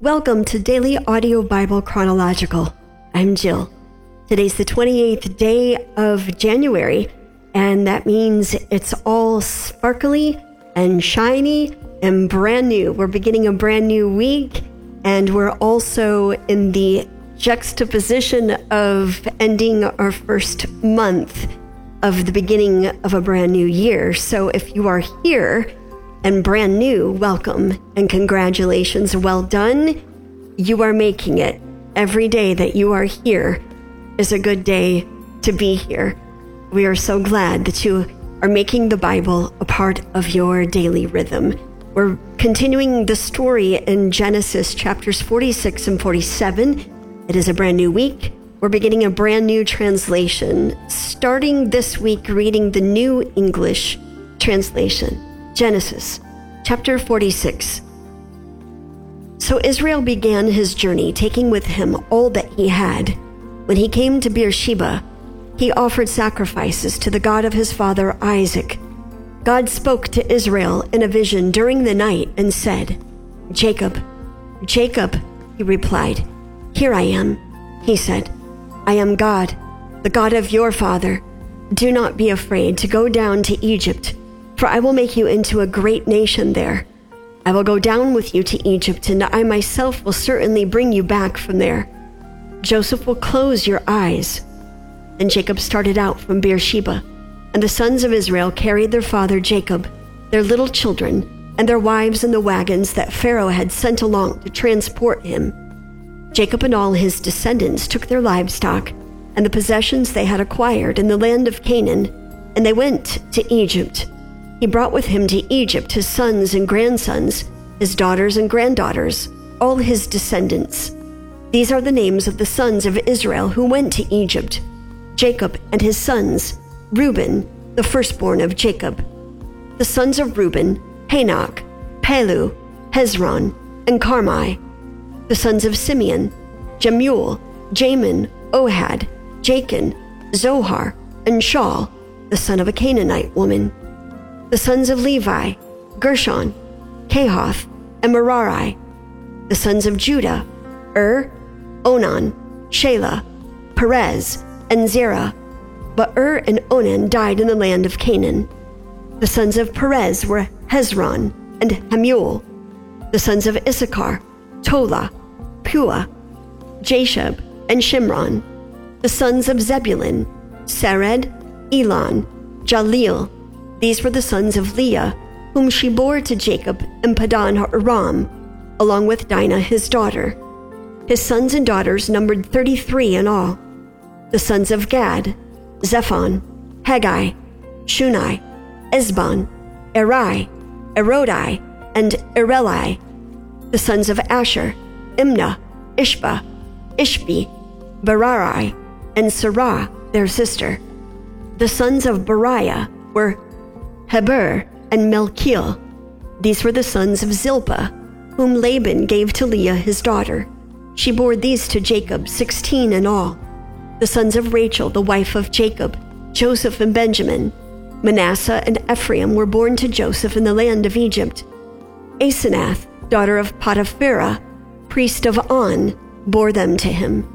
Welcome to Daily Audio Bible Chronological. I'm Jill. Today's the 28th day of January, and that means it's all sparkly and shiny and brand new. We're beginning a brand new week, and we're also in the juxtaposition of ending our first month of the beginning of a brand new year. So if you are here, and brand new, welcome and congratulations. Well done. You are making it. Every day that you are here is a good day to be here. We are so glad that you are making the Bible a part of your daily rhythm. We're continuing the story in Genesis chapters 46 and 47. It is a brand new week. We're beginning a brand new translation, starting this week reading the New English Translation. Genesis chapter 46. So Israel began his journey, taking with him all that he had. When he came to Beersheba, he offered sacrifices to the God of his father Isaac. God spoke to Israel in a vision during the night and said, Jacob, Jacob, he replied. Here I am, he said. I am God, the God of your father. Do not be afraid to go down to Egypt for I will make you into a great nation there. I will go down with you to Egypt, and I myself will certainly bring you back from there. Joseph will close your eyes. And Jacob started out from Beersheba, and the sons of Israel carried their father Jacob, their little children, and their wives in the wagons that Pharaoh had sent along to transport him. Jacob and all his descendants took their livestock and the possessions they had acquired in the land of Canaan, and they went to Egypt. He brought with him to Egypt his sons and grandsons, his daughters and granddaughters, all his descendants. These are the names of the sons of Israel who went to Egypt Jacob and his sons, Reuben, the firstborn of Jacob. The sons of Reuben, Hanoch, Pallu, Hezron, and Carmi. The sons of Simeon, Jemuel, Jamin, Ohad, Jachin, Zohar, and Shaul, the son of a Canaanite woman. The sons of Levi, Gershon, Kohath, and Merari. The sons of Judah, Ur, Onan, Shelah, Perez, and Zerah. But Ur and Onan died in the land of Canaan. The sons of Perez were Hezron and Hamul. The sons of Issachar, Tola, Puah, Jashub, and Shimron. The sons of Zebulun, Sered, Elon, Jahleel, these were the sons of Leah, whom she bore to Jacob in Paddan Aram, along with Dinah his daughter. His sons and daughters numbered 33 in all. The sons of Gad, Zephon, Haggai, Shuni, Ezbon, Eri, Arodi, and Areli. The sons of Asher, Imnah, Ishvah, Ishvi, Beriah, and Sarah, their sister. The sons of Beriah were Heber, and Malchiel. These were the sons of Zilpah, whom Laban gave to Leah his daughter. She bore these to Jacob, sixteen in all. The sons of Rachel, the wife of Jacob, Joseph and Benjamin. Manasseh and Ephraim were born to Joseph in the land of Egypt. Asenath, daughter of Potiphera, priest of On, bore them to him.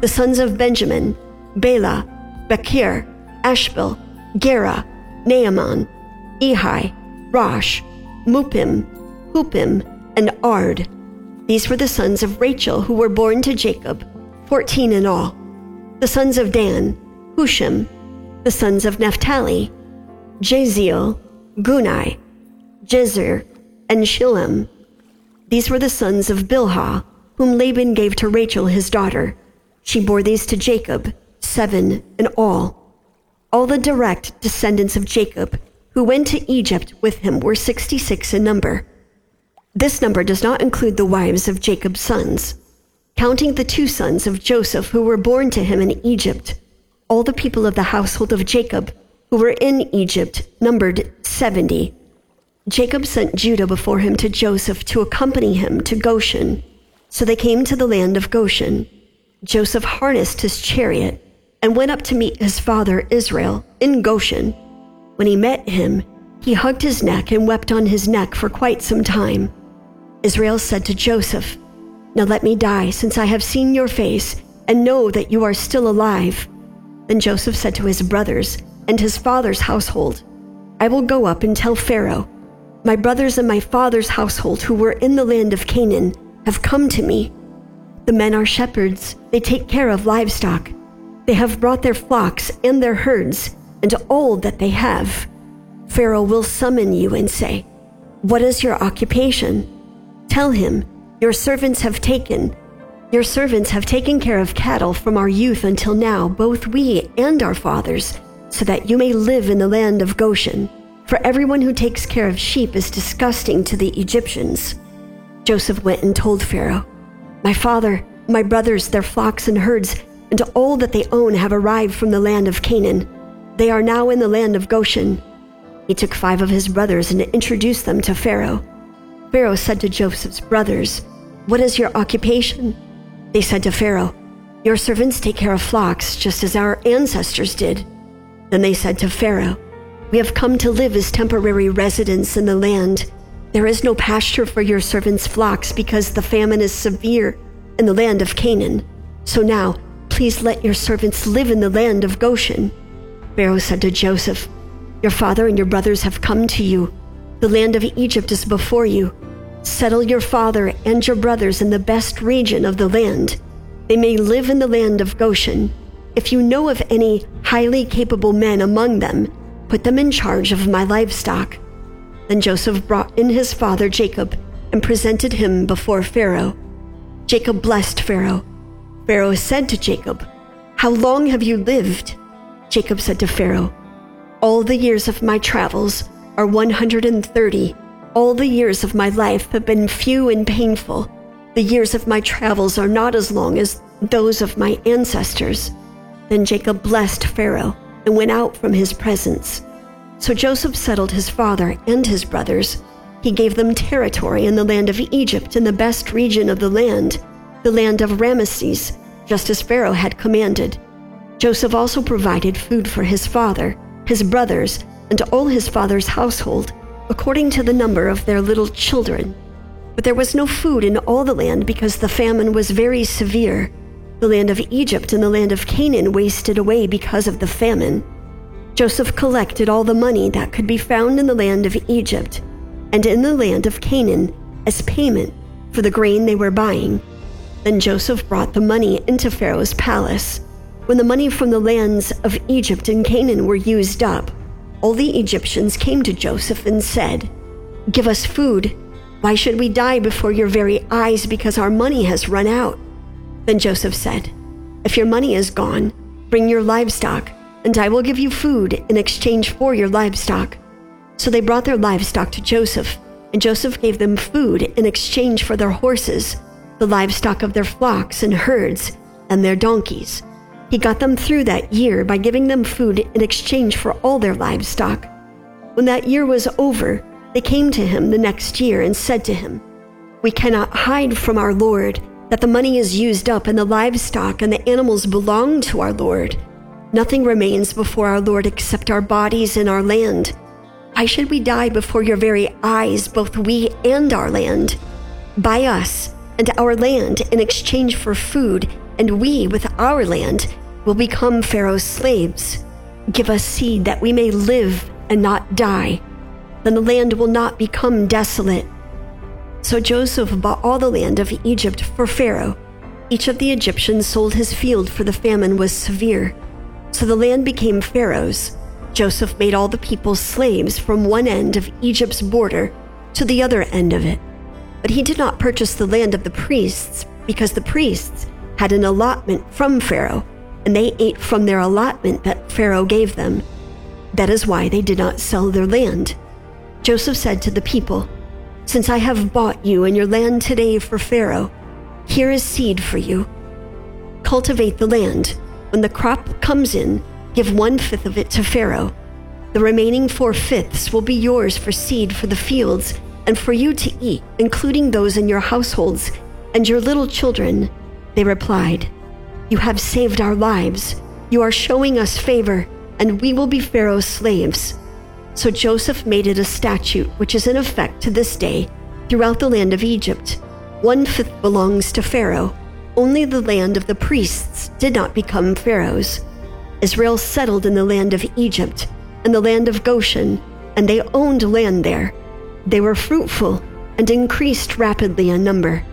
The sons of Benjamin, Bela, Becher, Ashbel, Gera, Naaman, Ehi, Rosh, Muppim, Huppim, and Ard. These were the sons of Rachel who were born to Jacob, fourteen in all. The sons of Dan, Hushim. The sons of Naphtali, Jahziel, Guni, Jezer, and Shillem. These were the sons of Bilhah, whom Laban gave to Rachel his daughter. She bore these to Jacob, seven in all. All the direct descendants of Jacob who went to Egypt with him were 66 in number. This number does not include the wives of Jacob's sons. Counting the two sons of Joseph who were born to him in Egypt, all the people of the household of Jacob who were in Egypt numbered 70. Jacob sent Judah before him to Joseph to accompany him to Goshen. So they came to the land of Goshen. Joseph harnessed his chariot and went up to meet his father Israel in Goshen. When he met him, he hugged his neck and wept on his neck for quite some time. Israel said to Joseph, Now let me die, since I have seen your face, and know that you are still alive. Then Joseph said to his brothers and his father's household, I will go up and tell Pharaoh, My brothers and my father's household who were in the land of Canaan have come to me. The men are shepherds, they take care of livestock. They have brought their flocks and their herds and all that they have. Pharaoh will summon you and say, What is your occupation? Tell him, your servants have taken your servants have taken care of cattle from our youth until now, both we and our fathers, so that you may live in the land of Goshen. For everyone who takes care of sheep is disgusting to the Egyptians. Joseph went and told Pharaoh, My father, my brothers, their flocks and herds, and all that they own have arrived from the land of Canaan. They are now in the land of Goshen. He took five of his brothers and introduced them to Pharaoh. Pharaoh said to Joseph's brothers, what is your occupation? They said to Pharaoh, Your servants take care of flocks, just as our ancestors did. Then they said to Pharaoh, We have come to live as temporary residents in the land. There is no pasture for your servants' flocks because the famine is severe in the land of Canaan. So now, please let your servants live in the land of Goshen. Pharaoh said to Joseph, Your father and your brothers have come to you. The land of Egypt is before you. Settle your father and your brothers in the best region of the land. They may live in the land of Goshen. If you know of any highly capable men among them, put them in charge of my livestock. Then Joseph brought in his father Jacob and presented him before Pharaoh. Jacob blessed Pharaoh. Pharaoh said to Jacob, How long have you lived? Jacob said to Pharaoh, All the years of my travels are 130 all the years of my life have been few and painful. The years of my travels are not as long as those of my ancestors. Then Jacob blessed Pharaoh and went out from his presence. So Joseph settled his father and his brothers. He gave them territory in the land of Egypt in the best region of the land, the land of Ramesses, just as Pharaoh had commanded. Joseph also provided food for his father, his brothers, and all his father's household according to the number of their little children. But there was no food in all the land because the famine was very severe. The land of Egypt and the land of Canaan wasted away because of the famine. Joseph collected all the money that could be found in the land of Egypt and in the land of Canaan as payment for the grain they were buying. Then Joseph brought the money into Pharaoh's palace. When the money from the lands of Egypt and Canaan were used up, all the Egyptians came to Joseph and said, Give us food. Why should we die before your very eyes because our money has run out? Then Joseph said, If your money is gone, bring your livestock, and I will give you food in exchange for your livestock. So they brought their livestock to Joseph, and Joseph gave them food in exchange for their horses, the livestock of their flocks and herds, and their donkeys. He got them through that year by giving them food in exchange for all their livestock. When that year was over, they came to him the next year and said to him, We cannot hide from our Lord that the money is used up and the livestock and the animals belong to our Lord. Nothing remains before our Lord except our bodies and our land. Why should we die before your very eyes, both we and our land? Buy us and our land in exchange for food, and we with our land will become Pharaoh's slaves. Give us seed that we may live and not die. Then the land will not become desolate. So Joseph bought all the land of Egypt for Pharaoh. Each of the Egyptians sold his field, for the famine was severe. So the land became Pharaoh's. Joseph made all the people slaves from one end of Egypt's border to the other end of it. But he did not purchase the land of the priests, because the priests had an allotment from Pharaoh and they ate from their allotment that Pharaoh gave them. That is why they did not sell their land. Joseph said to the people, Since I have bought you and your land today for Pharaoh, here is seed for you. Cultivate the land. When the crop comes in, give one fifth of it to Pharaoh. The remaining four fifths will be yours for seed for the fields and for you to eat, including those in your households and your little children. They replied, you have saved our lives. You are showing us favor, and we will be Pharaoh's slaves. So Joseph made it a statute which is in effect to this day throughout the land of Egypt. One fifth belongs to Pharaoh. Only the land of the priests did not become Pharaoh's. Israel settled in the land of Egypt and the land of Goshen, and they owned land there. They were fruitful and increased rapidly in number.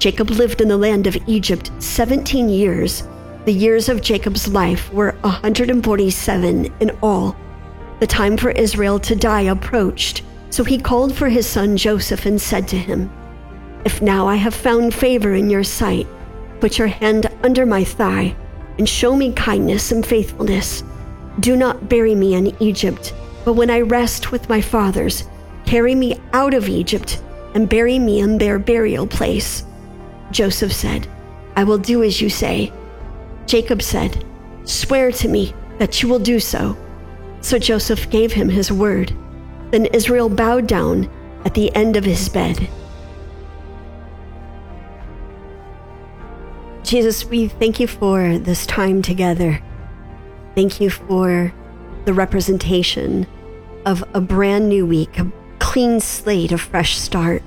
Jacob lived in the land of Egypt 17 years. The years of Jacob's life were 147 in all. The time for Israel to die approached, so he called for his son Joseph and said to him, If now I have found favor in your sight, put your hand under my thigh and show me kindness and faithfulness. Do not bury me in Egypt, but when I rest with my fathers, carry me out of Egypt and bury me in their burial place. Joseph said, I will do as you say. Jacob said, Swear to me that you will do so. So Joseph gave him his word. Then Israel bowed down at the end of his bed. Jesus, we thank you for this time together. Thank you for the representation of a brand new week, a clean slate, a fresh start.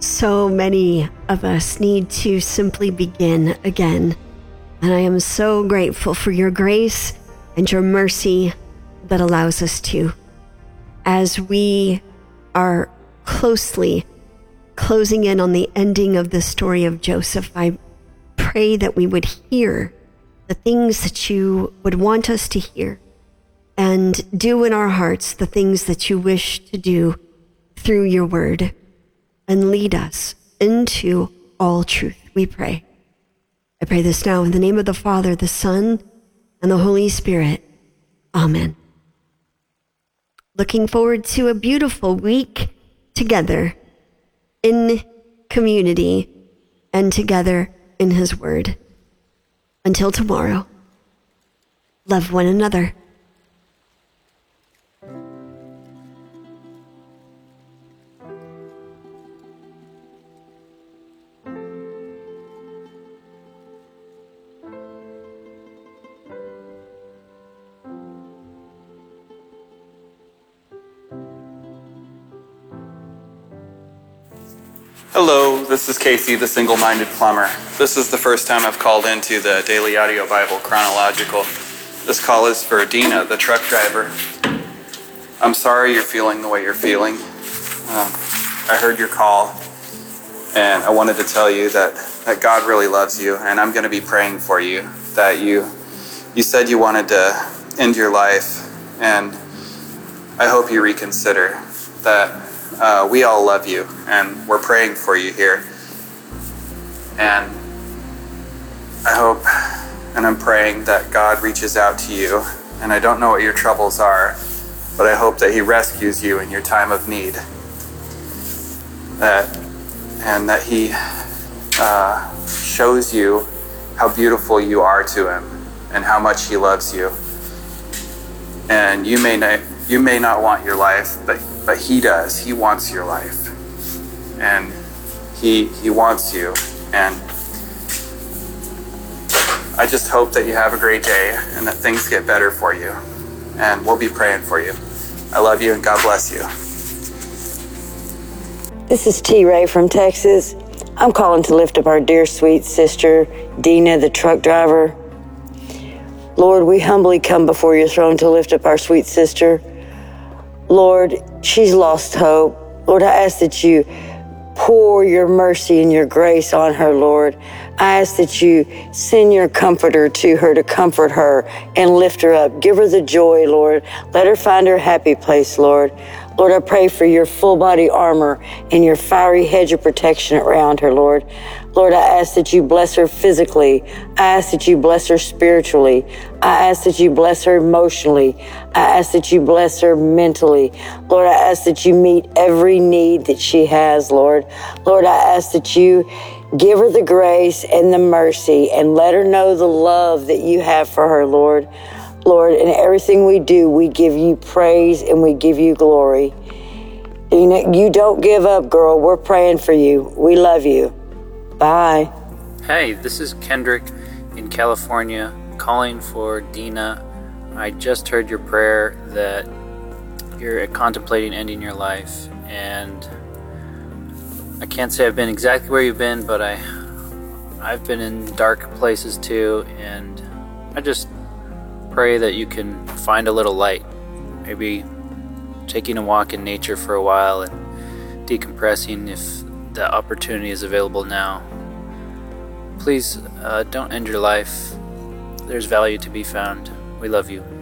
So many of us need to simply begin again. And I am so grateful for your grace and your mercy that allows us to. As we are closely closing in on the ending of the story of Joseph, I pray that we would hear the things that you would want us to hear and do in our hearts the things that you wish to do through your word and lead us into all truth, we pray. I pray this now in the name of the Father, the Son, and the Holy Spirit. Amen. Looking forward to a beautiful week together in community and together in His Word. Until tomorrow, love one another. This is Casey, the single minded plumber. This is the first time I've called into the Daily Audio Bible Chronological. This call is for Dina, the truck driver. I'm sorry you're feeling the way you're feeling. Um, I heard your call, and I wanted to tell you that, that God really loves you, and I'm going to be praying for you. That you, you said you wanted to end your life, and I hope you reconsider that uh, we all love you and we're praying for you here. And I hope and I'm praying that God reaches out to you. And I don't know what your troubles are, but I hope that He rescues you in your time of need. That, and that He uh, shows you how beautiful you are to Him and how much He loves you. And you may not, you may not want your life, but but he does. He wants your life. And he he wants you. And I just hope that you have a great day and that things get better for you. And we'll be praying for you. I love you and God bless you. This is T Ray from Texas. I'm calling to lift up our dear sweet sister, Dina, the truck driver. Lord, we humbly come before your throne to lift up our sweet sister. Lord, she's lost hope. Lord, I ask that you pour your mercy and your grace on her, Lord. I ask that you send your comforter to her to comfort her and lift her up. Give her the joy, Lord. Let her find her happy place, Lord. Lord, I pray for your full body armor and your fiery hedge of protection around her, Lord. Lord, I ask that you bless her physically. I ask that you bless her spiritually. I ask that you bless her emotionally. I ask that you bless her mentally. Lord, I ask that you meet every need that she has, Lord. Lord, I ask that you give her the grace and the mercy and let her know the love that you have for her, Lord. Lord, in everything we do, we give you praise and we give you glory. You know, you don't give up, girl. We're praying for you. We love you. Bye. Hey, this is Kendrick in California calling for Dina. I just heard your prayer that you're contemplating ending your life, and I can't say I've been exactly where you've been, but I I've been in dark places too, and I just pray that you can find a little light. Maybe taking a walk in nature for a while and decompressing if the opportunity is available now. Please uh, don't end your life. There's value to be found. We love you.